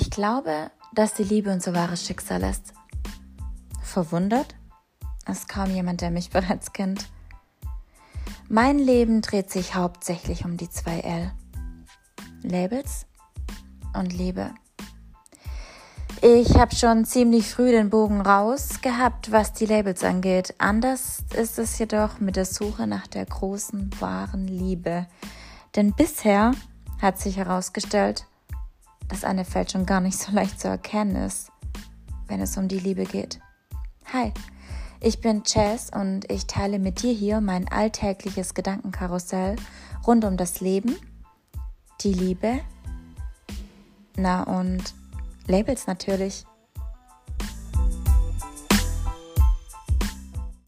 Ich glaube, dass die Liebe unser wahres Schicksal ist. Verwundert? Ist kaum jemand, der mich bereits kennt. Mein Leben dreht sich hauptsächlich um die zwei L. Labels und Liebe. Ich habe schon ziemlich früh den Bogen raus gehabt, was die Labels angeht. Anders ist es jedoch mit der Suche nach der großen, wahren Liebe. Denn bisher hat sich herausgestellt, dass eine Fälschung gar nicht so leicht zu erkennen ist, wenn es um die Liebe geht. Hi, ich bin Chess und ich teile mit dir hier mein alltägliches Gedankenkarussell rund um das Leben, die Liebe, na und Labels natürlich.